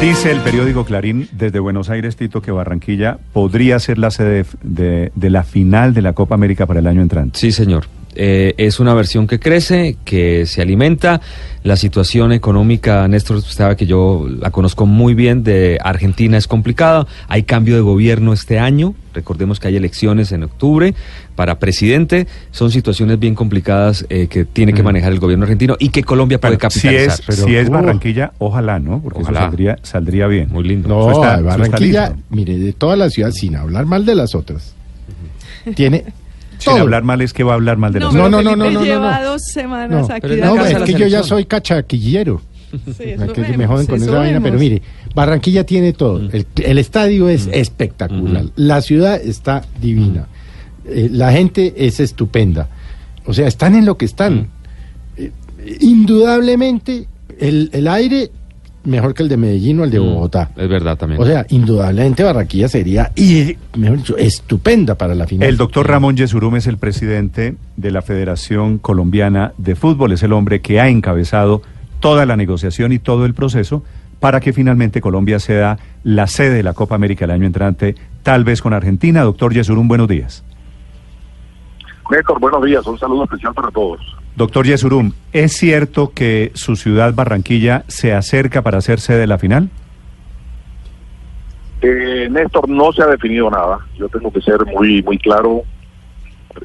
Dice el periódico Clarín desde Buenos Aires, Tito, que Barranquilla podría ser la sede de, la final de la Copa América para el año entrante. Sí, señor. Eh, es una versión que crece, que se alimenta. La situación económica, Néstor, sabe que yo la conozco muy bien, de Argentina es complicada. Hay cambio de gobierno este año. Recordemos que hay elecciones en octubre para presidente. Son situaciones bien complicadas eh, que tiene que manejar el gobierno argentino y que Colombia puede capitalizar. Si es, si es Barranquilla, ojalá, ¿no? Porque eso saldría, saldría bien. Muy lindo. No, Barranquilla, mire, de toda la ciudad, sin hablar mal de las otras, tiene sin hablar mal es que va a hablar mal de no, las No, no, no, no, no. Lleva dos semanas aquí. No, es que yo ya soy cachaquillero. Sí, que me joden con esa vaina, pero mire, Barranquilla tiene todo. Mm. El, estadio es mm. espectacular. Mm. La ciudad está divina. Eh, la gente es estupenda. O sea, están en lo que están. Eh, indudablemente, el, el aire mejor que el de Medellín o el de mm, Bogotá. es verdad también. O sea, indudablemente Barranquilla sería, y, mejor dicho, estupenda para la final. El doctor Ramón Yesurum es el presidente de la Federación Colombiana de Fútbol, es el hombre que ha encabezado toda la negociación y todo el proceso para que finalmente Colombia sea la sede de la Copa América el año entrante, tal vez con Argentina. Doctor Yesurum, buenos días. Néstor, buenos días, un saludo especial para todos. Doctor Yesurum, ¿es cierto que su ciudad Barranquilla se acerca para sede de la final? Eh, Néstor, no se ha definido nada. Yo tengo que ser muy, muy claro.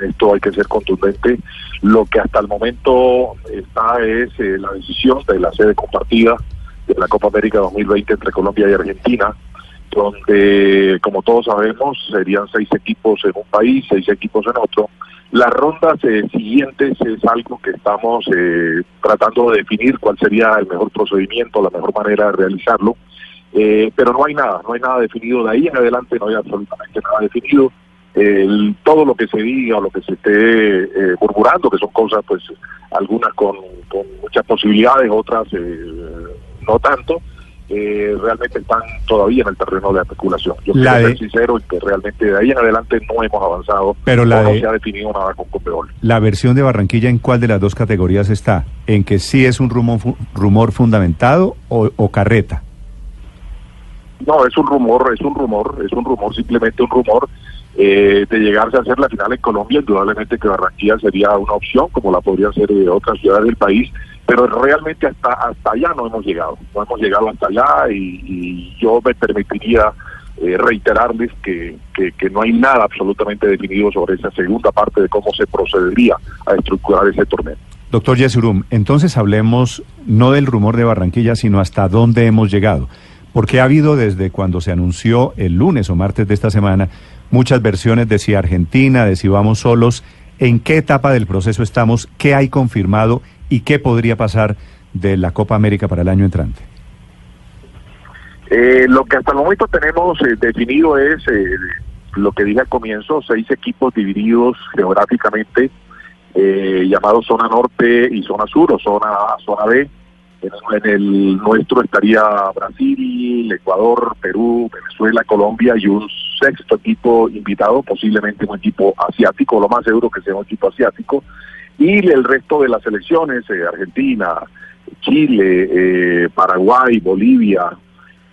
Esto hay que ser contundente. Lo que hasta el momento está es eh, la decisión de la sede compartida de la Copa América 2020 entre Colombia y Argentina, donde, como todos sabemos, serían seis equipos en un país, seis equipos en otro las rondas eh, siguientes es algo que estamos eh, tratando de definir cuál sería el mejor procedimiento, la mejor manera de realizarlo, eh, pero no hay nada, no hay nada definido de ahí en adelante, no hay absolutamente nada definido. todo lo que se diga o lo que se esté murmurando, que son cosas, pues, algunas con, con muchas posibilidades, otras no tanto, eh, realmente están todavía en el terreno de la especulación. Yo quiero ser sincero y que realmente de ahí en adelante no hemos avanzado. Pero la no se ha definido nada con Copeol. La versión de Barranquilla, ¿en cuál de las dos categorías está? ¿En que sí es un rumor, rumor fundamentado o, carreta? No, es un rumor, es un rumor, es un rumor, simplemente un rumor. Eh, de llegarse a hacer la final en Colombia, indudablemente que Barranquilla sería una opción, como la podría ser de otras ciudades del país, pero realmente hasta hasta allá no hemos llegado, no hemos llegado hasta allá y, yo me permitiría eh, reiterarles que, que, no hay nada absolutamente definido sobre esa segunda parte de cómo se procedería a estructurar ese torneo. Doctor Yesurum, entonces hablemos no del rumor de Barranquilla, sino hasta dónde hemos llegado. Porque ha habido desde cuando se anunció el lunes o martes de esta semana muchas versiones de si Argentina, de si vamos solos, en qué etapa del proceso estamos, qué hay confirmado y qué podría pasar de la Copa América para el año entrante? Eh, lo que hasta el momento tenemos eh, definido es eh, lo que dije al comienzo, seis equipos divididos geográficamente, llamados zona norte y zona sur o zona A, zona B. En, el nuestro estaría Brasil, Ecuador, Perú, Venezuela, Colombia y un sexto equipo invitado, posiblemente un equipo asiático, lo más seguro que sea un equipo asiático, y el resto de las elecciones, eh, Argentina, Chile, eh, Paraguay, Bolivia,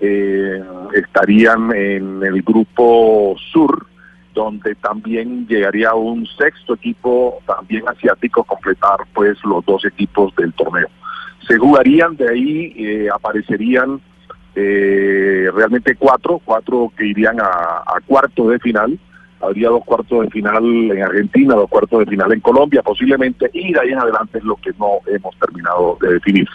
eh, estarían en el grupo sur, donde también llegaría un sexto equipo también asiático completar pues los dos equipos del torneo. Se jugarían de ahí, aparecerían realmente cuatro, cuatro que irían a, a cuarto de final, habría dos cuartos de final en Argentina, dos cuartos de final en Colombia, posiblemente, y de ahí en adelante es lo que no hemos terminado de definir.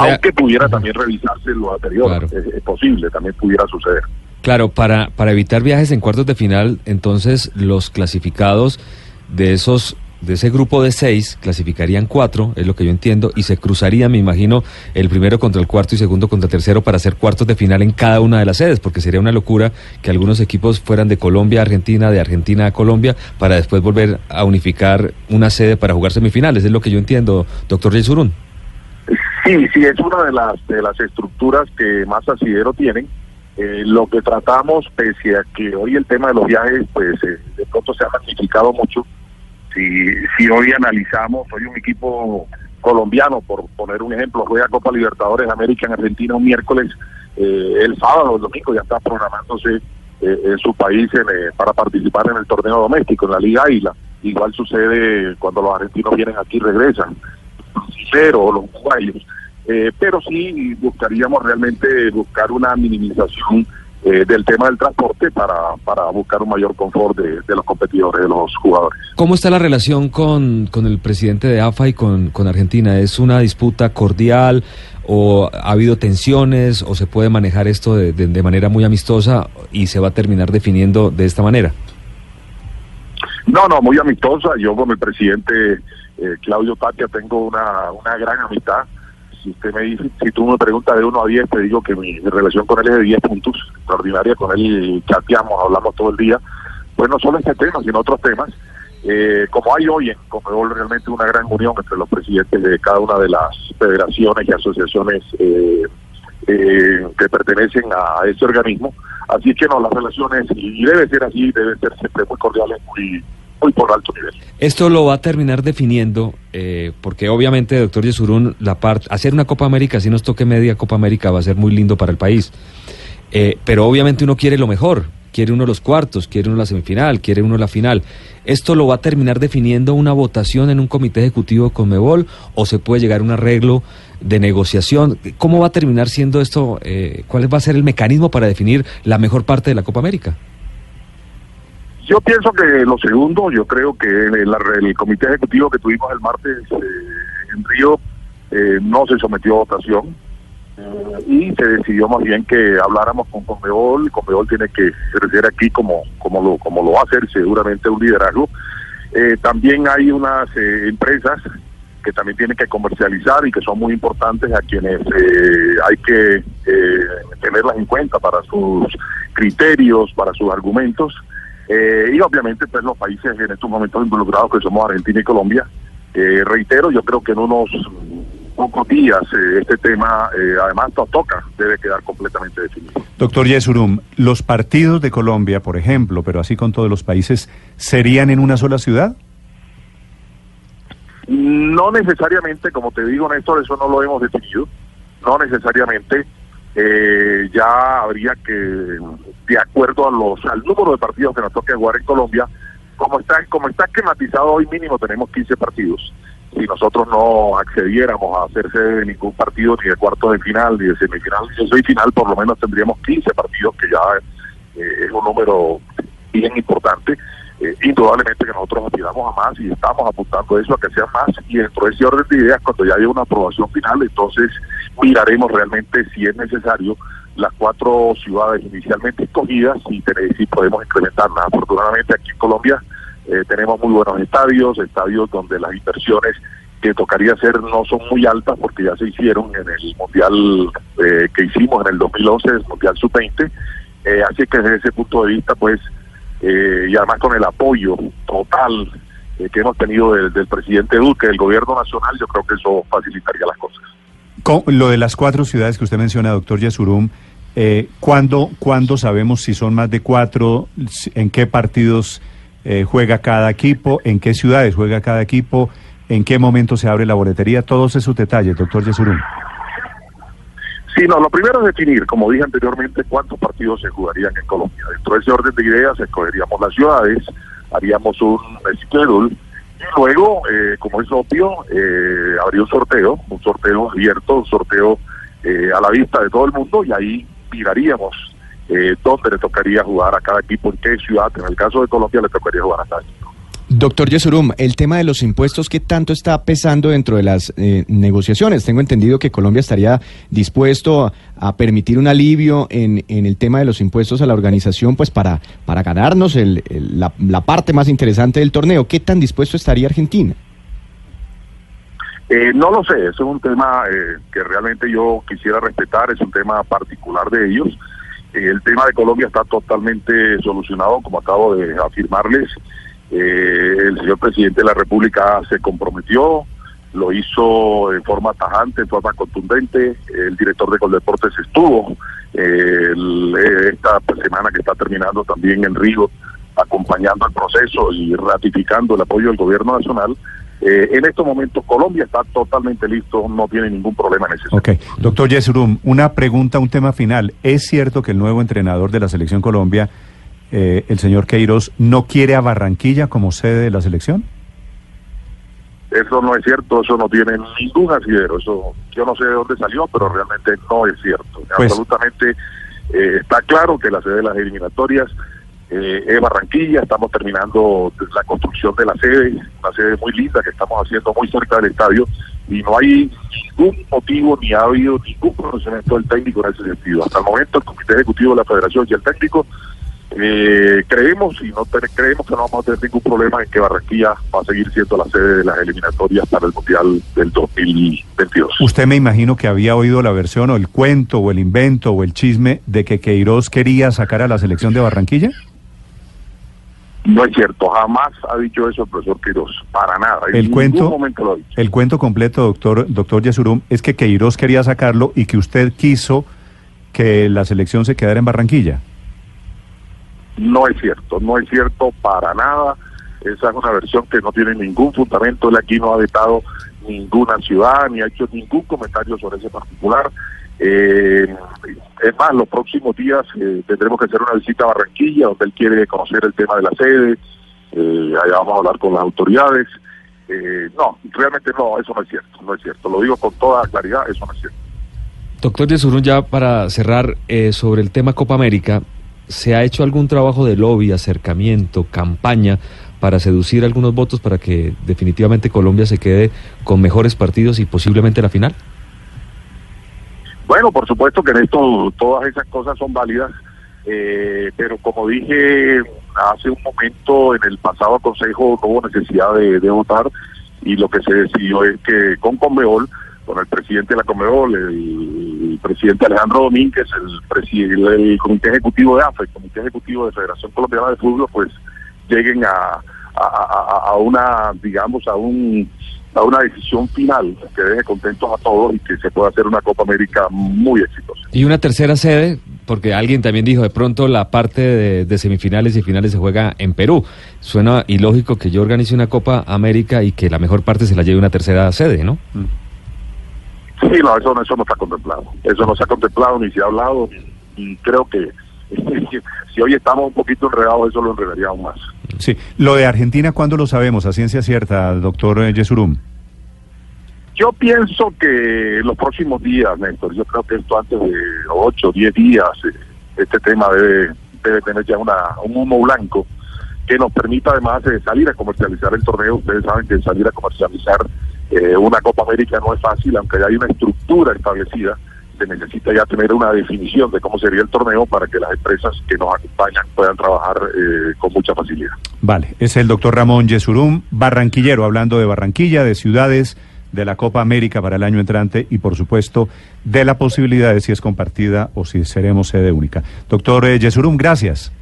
Aunque pudiera también revisarse lo anterior, es, posible, también pudiera suceder. Claro, para, para evitar viajes en cuartos de final, entonces los clasificados de esos de ese grupo de seis clasificarían cuatro, es lo que yo entiendo, y se cruzaría, me imagino, el primero contra el cuarto y segundo contra el tercero para hacer cuartos de final en cada una de las sedes, porque sería una locura que algunos equipos fueran de Colombia a Argentina, de Argentina a Colombia, para después volver a unificar una sede para jugar semifinales, es lo que yo entiendo, doctor Yesurún. Sí, sí, es una de las, de las estructuras que más asidero tienen. Eh, lo que tratamos, pese a que hoy el tema de los viajes, pues eh, de pronto se ha magnificado mucho, si, si hoy analizamos, hoy un equipo colombiano, por poner un ejemplo, juega Copa Libertadores América en Argentina un miércoles, el sábado el domingo ya está programándose en su país para participar en el torneo doméstico, en la Liga Águila. Igual sucede cuando los argentinos vienen aquí y regresan, cero los uruguayos. pero sí buscaríamos realmente buscar una minimización eh, del tema del transporte para, para buscar un mayor confort de, los competidores, de los jugadores. ¿Cómo está la relación con, con el presidente de AFA y con, con Argentina? ¿Es una disputa cordial o ha habido tensiones o se puede manejar esto de, de, manera muy amistosa y se va a terminar definiendo de esta manera? No, no, muy amistosa. Yo con el presidente eh, Claudio Tatia tengo una, una gran amistad si usted me dice, si tú me preguntas de 1 a 10, te digo que mi relación con él es de 10 puntos, extraordinaria, con él chateamos, hablamos todo el día, pues no solo este tema, sino otros temas. Eh, como hay hoy en Comebol realmente una gran unión entre los presidentes de cada una de las federaciones y asociaciones eh, eh, que pertenecen a ese organismo, así que no, las relaciones, y debe ser así, deben ser siempre muy cordiales, muy muy por alto nivel. Esto lo va a terminar definiendo, eh, porque obviamente, doctor Yesurún, la parte, hacer una Copa América, si nos toque media Copa América, va a ser muy lindo para el país. Eh, pero obviamente uno quiere lo mejor, quiere uno los cuartos, quiere uno la semifinal, quiere uno la final. ¿Esto lo va a terminar definiendo una votación en un comité ejecutivo con Mebol o se puede llegar a un arreglo de negociación? ¿Cómo va a terminar siendo esto? Eh, ¿Cuál va a ser el mecanismo para definir la mejor parte de la Copa América? Yo pienso que lo segundo, yo creo que el, comité ejecutivo que tuvimos el martes eh, en Río eh, no se sometió a votación eh, y se decidió más bien que habláramos con Conmebol. Conmebol tiene que crecer aquí como, como, lo, como lo va a hacer seguramente un liderazgo. también hay unas empresas que también tienen que comercializar y que son muy importantes a quienes hay que tenerlas en cuenta para sus criterios, para sus argumentos. Eh, y obviamente pues los países en estos momentos involucrados que somos Argentina y Colombia. Eh, reitero, yo creo que en unos pocos días eh, este tema además nos toca, debe quedar completamente definido. Doctor Yesurum, los partidos de Colombia, por ejemplo, pero así con todos los países, ¿serían en una sola ciudad? No necesariamente, como te digo Néstor, eso no lo hemos definido, no necesariamente. Eh, ya habría que, de acuerdo a los al número de partidos que nos toque jugar en Colombia, como está como está esquematizado hoy mínimo tenemos 15 partidos. Si nosotros no accediéramos a hacerse de ningún partido ni de cuarto de final ni de semifinal ni de semifinal, por lo menos tendríamos 15 partidos, que ya eh, es un número bien importante. Eh, indudablemente que nosotros aspiramos a más y estamos apuntando eso a que sea más y dentro de ese orden de ideas cuando ya haya una aprobación final entonces miraremos realmente si es necesario las cuatro ciudades inicialmente escogidas y si podemos incrementarlas. Afortunadamente aquí en Colombia eh, tenemos muy buenos estadios, estadios donde las inversiones que tocaría hacer no son muy altas porque ya se hicieron en el Mundial eh, que hicimos en el 2011, el Mundial Sub-20. Eh, así que desde ese punto de vista, pues, y además con el apoyo total que hemos tenido del presidente Duque, del gobierno nacional, yo creo que eso facilitaría las cosas. Lo de las cuatro ciudades que usted menciona, doctor Yasurum, eh, ¿cuándo, sabemos si son más de cuatro? ¿En qué partidos eh, juega cada equipo? ¿En qué ciudades juega cada equipo? ¿En qué momento se abre la boletería? Todos esos detalles, doctor Yasurum. Sí, no, lo primero es definir, como dije anteriormente, cuántos partidos se jugarían en Colombia. Dentro de ese orden de ideas, escogeríamos las ciudades, haríamos un schedule luego, eh, como es obvio, eh, habría un sorteo, un sorteo abierto, un sorteo eh, a la vista de todo el mundo y ahí miraríamos eh, dónde le tocaría jugar a cada equipo, en qué ciudad. En el caso de Colombia le tocaría jugar a equipo. Doctor Yesurum, el tema de los impuestos, ¿qué tanto está pesando dentro de las eh, negociaciones? Tengo entendido que Colombia estaría dispuesto a, permitir un alivio en, el tema de los impuestos a la organización, pues para, ganarnos el, la, la, parte más interesante del torneo. ¿Qué tan dispuesto estaría Argentina? Eh, no lo sé, es un tema eh, que realmente yo quisiera respetar, es un tema particular de ellos. el tema de Colombia está totalmente solucionado, como acabo de afirmarles. Eh, el señor presidente de la República se comprometió, lo hizo en forma tajante, en forma contundente. El director de Coldeportes estuvo eh, esta semana que está terminando también en Río acompañando el proceso y ratificando el apoyo del gobierno nacional. Eh, en estos momentos Colombia está totalmente listo, no tiene ningún problema en ese Ok, doctor Yesurum, una pregunta, un tema final. ¿Es cierto que el nuevo entrenador de la selección Colombia, eh, el señor Queiroz, no quiere a Barranquilla como sede de la selección? Eso no es cierto, eso no tiene ningún asidero, eso yo no sé de dónde salió, pero realmente no es cierto. Pues Absolutamente eh, está claro que la sede de las eliminatorias eh, es Barranquilla, estamos terminando la construcción de la sede, una sede muy linda que estamos haciendo muy cerca del estadio y no hay ningún motivo ni ha habido ningún conocimiento del técnico en ese sentido. Hasta el momento el Comité Ejecutivo de la Federación y el técnico eh, creemos y no creemos que no vamos a tener ningún problema en que Barranquilla va a seguir siendo la sede de las eliminatorias para el Mundial del 2022. Usted me imagino que había oído la versión o el cuento o el invento o el chisme de que Queiroz quería sacar a la selección de Barranquilla. No es cierto, jamás ha dicho eso el profesor Queiroz, para nada. el cuento, el cuento completo, doctor, doctor Yesurum, es que Queiroz quería sacarlo y que usted quiso que la selección se quedara en Barranquilla. No es cierto, no es cierto para nada. Esa es una versión que no tiene ningún fundamento. Él aquí no ha vetado ninguna ciudad ni ha hecho ningún comentario sobre ese particular. Eh, es más, los próximos días eh, tendremos que hacer una visita a Barranquilla, donde él quiere conocer el tema de la sede. Eh, allá vamos a hablar con las autoridades. no, realmente no, eso no es cierto, no es cierto. Lo digo con toda claridad, eso no es cierto. Doctor de ya para cerrar sobre el tema Copa América, ¿Se ha hecho algún trabajo de lobby, acercamiento, campaña para seducir algunos votos para que definitivamente Colombia se quede con mejores partidos y posiblemente la final? Bueno, por supuesto que en esto todas esas cosas son válidas, eh, pero como dije hace un momento en el pasado consejo no hubo necesidad de, votar y lo que se decidió es que con Conmebol, con el presidente de la Conmebol, el el presidente Alejandro Domínguez, el presidente del Comité Ejecutivo de AFE, el Comité Ejecutivo de Federación Colombiana de Fútbol, pues lleguen a, a, una, digamos, a un a una decisión final que deje contentos a todos y que se pueda hacer una Copa América muy exitosa. Y una tercera sede, porque alguien también dijo, de pronto la parte de, semifinales y finales se juega en Perú. Suena ilógico que yo organice una Copa América y que la mejor parte se la lleve una tercera sede, ¿no? Mm. Sí, no, eso, eso no está contemplado. Eso no se ha contemplado ni se ha hablado y creo que si hoy estamos un poquito enredados, eso lo enredaría aún más. Sí, lo de Argentina, ¿cuándo lo sabemos? A ciencia cierta, doctor Yesurum. Yo pienso que los próximos días, Néstor, yo creo que esto antes de 8 o 10 días, eh, este tema debe, debe tener ya una, un humo blanco que nos permita además de salir a comercializar el torneo. Ustedes saben que salir a comercializar eh, una Copa América no es fácil, aunque ya hay una estructura establecida, se necesita ya tener una definición de cómo sería el torneo para que las empresas que nos acompañan puedan trabajar eh, con mucha facilidad. Vale, es el doctor Ramón Yesurum, barranquillero, hablando de Barranquilla, de ciudades, de la Copa América para el año entrante y, por supuesto, de la posibilidad de si es compartida o si seremos sede única. Doctor eh, Yesurum, gracias.